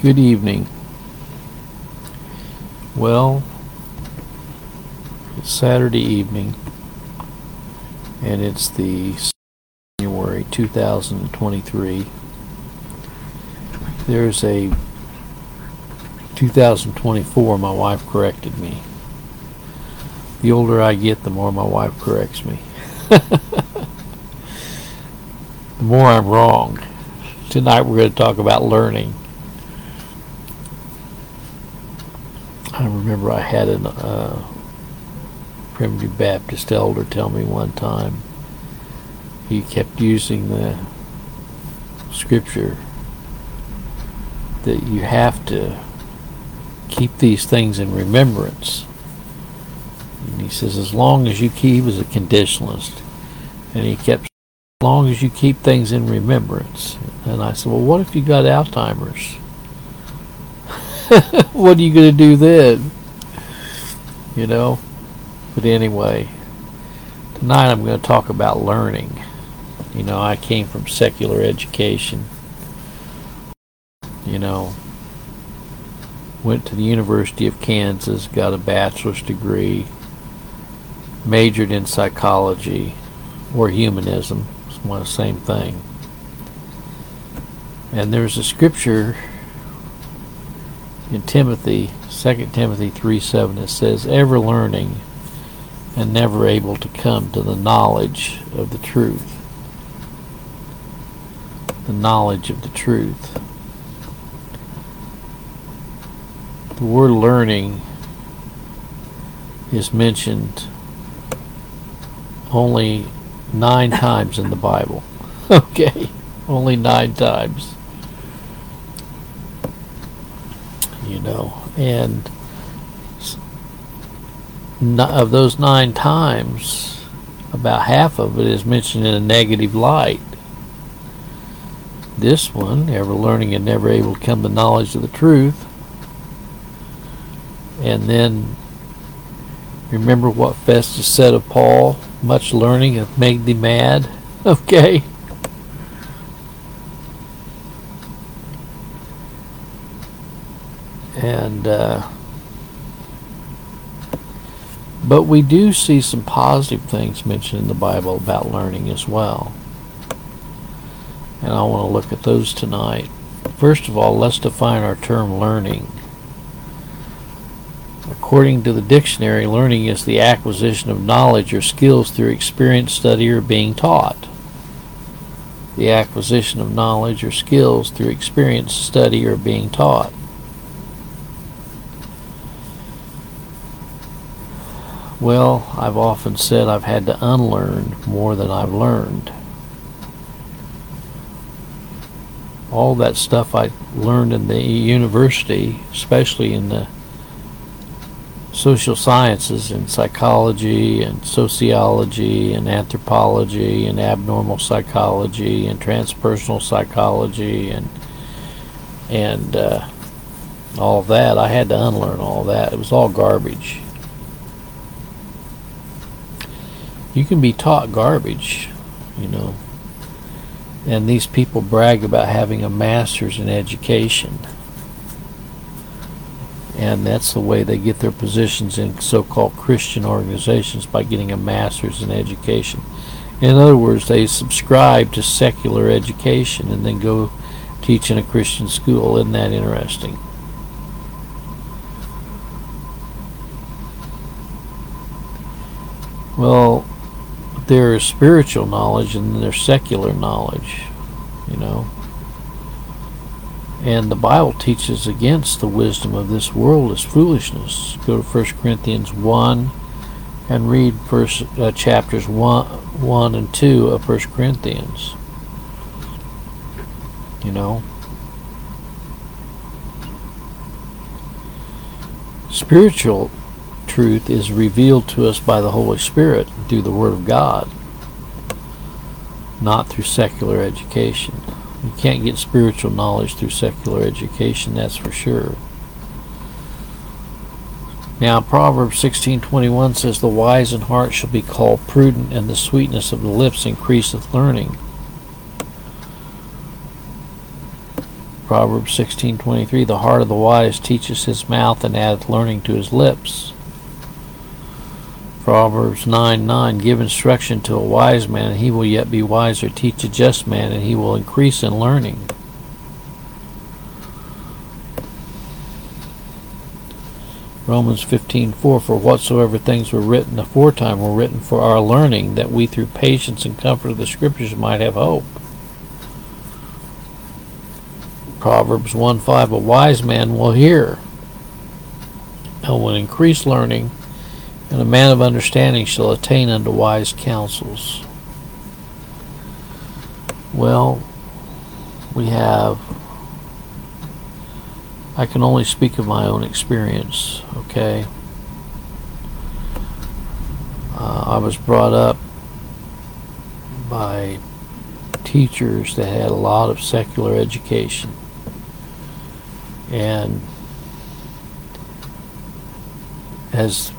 Good evening. Well, it's Saturday evening, and it's the January 2023. There's a 2024. My wife corrected me. The older I get, the more my wife corrects me. the more I'm wrong. Tonight we're going to talk about learning. I remember I had a uh, primitive Baptist elder tell me one time he kept using the scripture that you have to keep these things in remembrance. And he says, as long as you keep, was a conditionalist, and he kept, as long as you keep things in remembrance. And I said, well, what if you got Alzheimer's? what are you going to do then? You know? But anyway, tonight I'm going to talk about learning. You know, I came from secular education. You know, went to the University of Kansas, got a bachelor's degree, majored in psychology or humanism. It's one the same thing. And there's a scripture in Timothy, 2 Timothy 3 7, it says, ever learning and never able to come to the knowledge of the truth. The knowledge of the truth. The word learning is mentioned only nine times in the Bible. Okay, only nine times. You know, and of those nine times, about half of it is mentioned in a negative light. This one, ever learning and never able to come to knowledge of the truth. And then remember what Festus said of Paul much learning hath made thee mad. Okay. And uh, but we do see some positive things mentioned in the Bible about learning as well. And I want to look at those tonight. First of all, let's define our term learning. According to the dictionary, learning is the acquisition of knowledge or skills through experience, study, or being taught. The acquisition of knowledge or skills through experience, study, or being taught. Well, I've often said I've had to unlearn more than I've learned. All that stuff I learned in the university, especially in the social sciences and psychology and sociology and anthropology and abnormal psychology and transpersonal psychology and and uh, all that I had to unlearn all that. It was all garbage. You can be taught garbage, you know. And these people brag about having a master's in education. And that's the way they get their positions in so called Christian organizations by getting a master's in education. In other words, they subscribe to secular education and then go teach in a Christian school. Isn't that interesting? Well, there's spiritual knowledge and there's secular knowledge, you know. And the Bible teaches against the wisdom of this world as foolishness. Go to 1 Corinthians 1 and read first, uh, chapters 1, 1 and 2 of 1 Corinthians. You know. Spiritual truth is revealed to us by the Holy Spirit through the Word of God, not through secular education. You can't get spiritual knowledge through secular education, that's for sure. Now Proverbs 16:21 says the wise in heart shall be called prudent and the sweetness of the lips increaseth learning. Proverbs 16:23 The heart of the wise teaches his mouth and addeth learning to his lips. Proverbs 9 9 Give instruction to a wise man, and he will yet be wiser. Teach a just man, and he will increase in learning. Romans 15:4 For whatsoever things were written aforetime were written for our learning, that we through patience and comfort of the Scriptures might have hope. Proverbs 1:5 A wise man will hear and will increase learning, and a man of understanding shall attain unto wise counsels. Well, we have I can only speak of my own experience, okay? Uh, I was brought up by teachers that had a lot of secular education. And as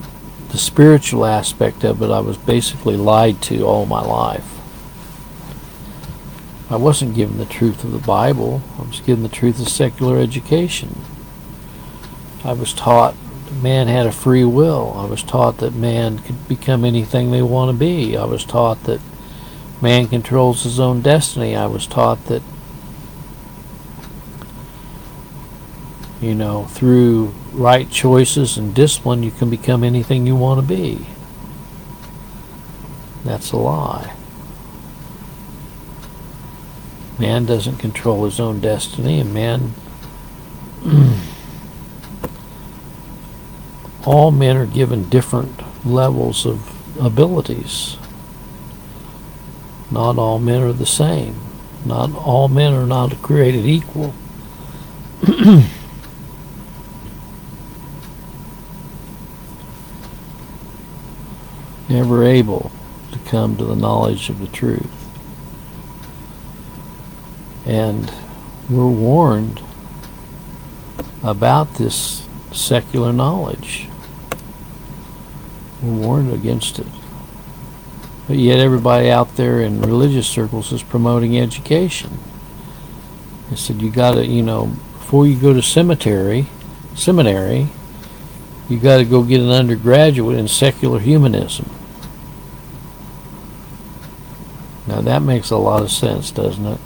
the spiritual aspect of it, I was basically lied to all my life. I wasn't given the truth of the Bible. I was given the truth of secular education. I was taught man had a free will. I was taught that man could become anything they want to be. I was taught that man controls his own destiny. I was taught that, you know, through right choices and discipline, you can become anything you want to be. That's a lie. Man doesn't control his own destiny, and man. all men are given different levels of abilities. Not all men are the same. Not all men are not created equal. Never able to come to the knowledge of the truth. And we're warned about this secular knowledge. We're warned against it. But yet everybody out there in religious circles is promoting education. They said you gotta, you know, before you go to cemetery, seminary, you gotta go get an undergraduate in secular humanism. Now that makes a lot of sense, doesn't it?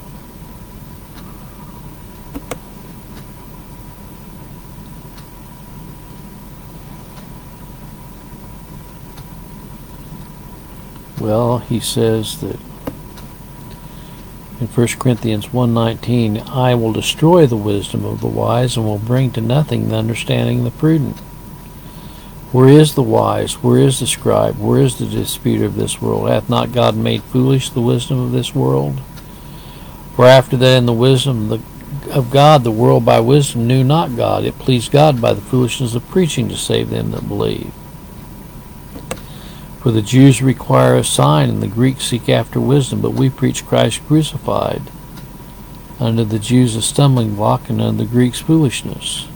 Well, he says that in 1 Corinthians 1.19, I will destroy the wisdom of the wise and will bring to nothing the understanding of the prudent. Where is the wise? Where is the scribe? Where is the disputer of this world? Hath not God made foolish the wisdom of this world? For after that in the wisdom of God the world by wisdom knew not God. It pleased God by the foolishness of preaching to save them that believe. For the Jews require a sign, and the Greeks seek after wisdom, but we preach Christ crucified. Unto the Jews a stumbling block, and unto the Greeks foolishness.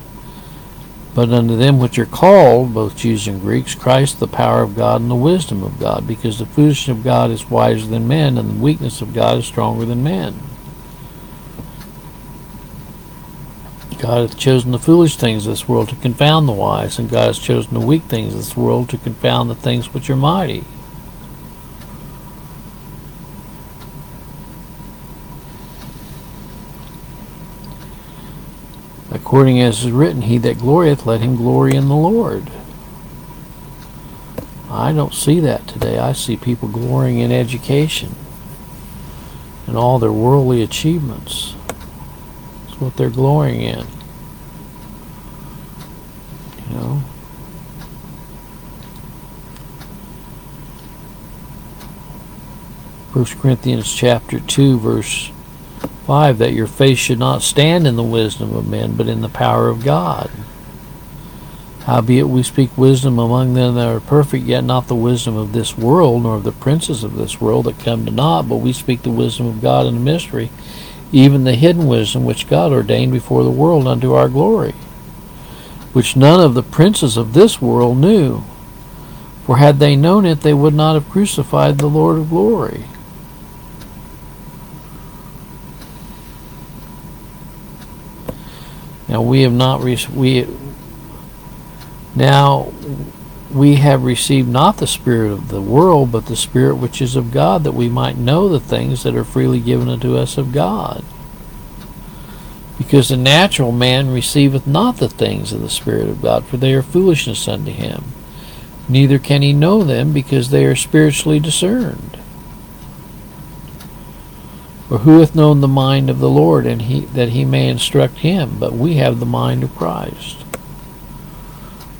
But unto them which are called, both Jews and Greeks, Christ the power of God and the wisdom of God, because the foolishness of God is wiser than men, and the weakness of God is stronger than men. God hath chosen the foolish things of this world to confound the wise, and God has chosen the weak things of this world to confound the things which are mighty. According as is written, He that glorieth, let him glory in the Lord. I don't see that today. I see people glorying in education and all their worldly achievements That's what they're glorying in. You know? First Corinthians chapter 2 verse 5 that your faith should not stand in the wisdom of men but in the power of God. Howbeit we speak wisdom among them that are perfect, yet not the wisdom of this world, nor of the princes of this world that come to naught, but we speak the wisdom of God in a mystery, even the hidden wisdom which God ordained before the world unto our glory, which none of the princes of this world knew. For had they known it, they would not have crucified the Lord of glory. Now we have not re- we now we have received not the spirit of the world, but the spirit which is of God, that we might know the things that are freely given unto us of God. Because the natural man receiveth not the things of the Spirit of God, for they are foolishness unto him. Neither can he know them, because they are spiritually discerned. For who hath known the mind of the Lord, and he that he may instruct him? But we have the mind of Christ.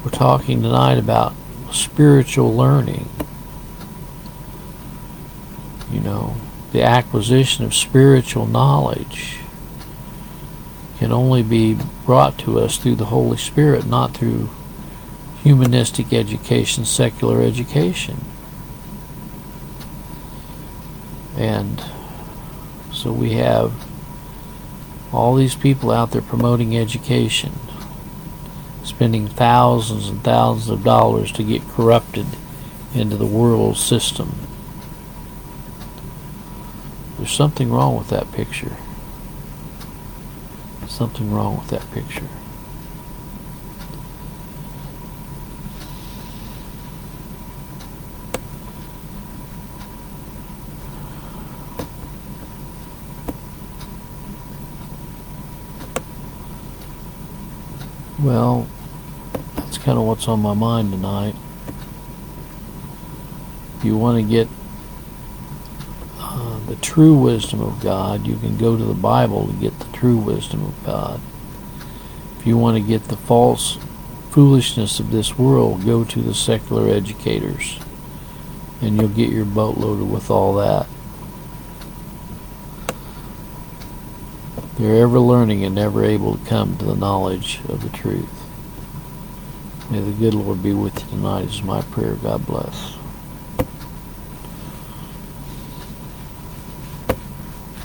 We're talking tonight about spiritual learning. You know, the acquisition of spiritual knowledge can only be brought to us through the Holy Spirit, not through humanistic education, secular education. And so we have all these people out there promoting education, spending thousands and thousands of dollars to get corrupted into the world system. There's something wrong with that picture something wrong with that picture. Well, that's kind of what's on my mind tonight. If you want to get uh, the true wisdom of God, you can go to the Bible to get the true wisdom of God. If you want to get the false foolishness of this world, go to the secular educators, and you'll get your boat loaded with all that. They're ever learning and never able to come to the knowledge of the truth. May the good Lord be with you tonight is my prayer. God bless.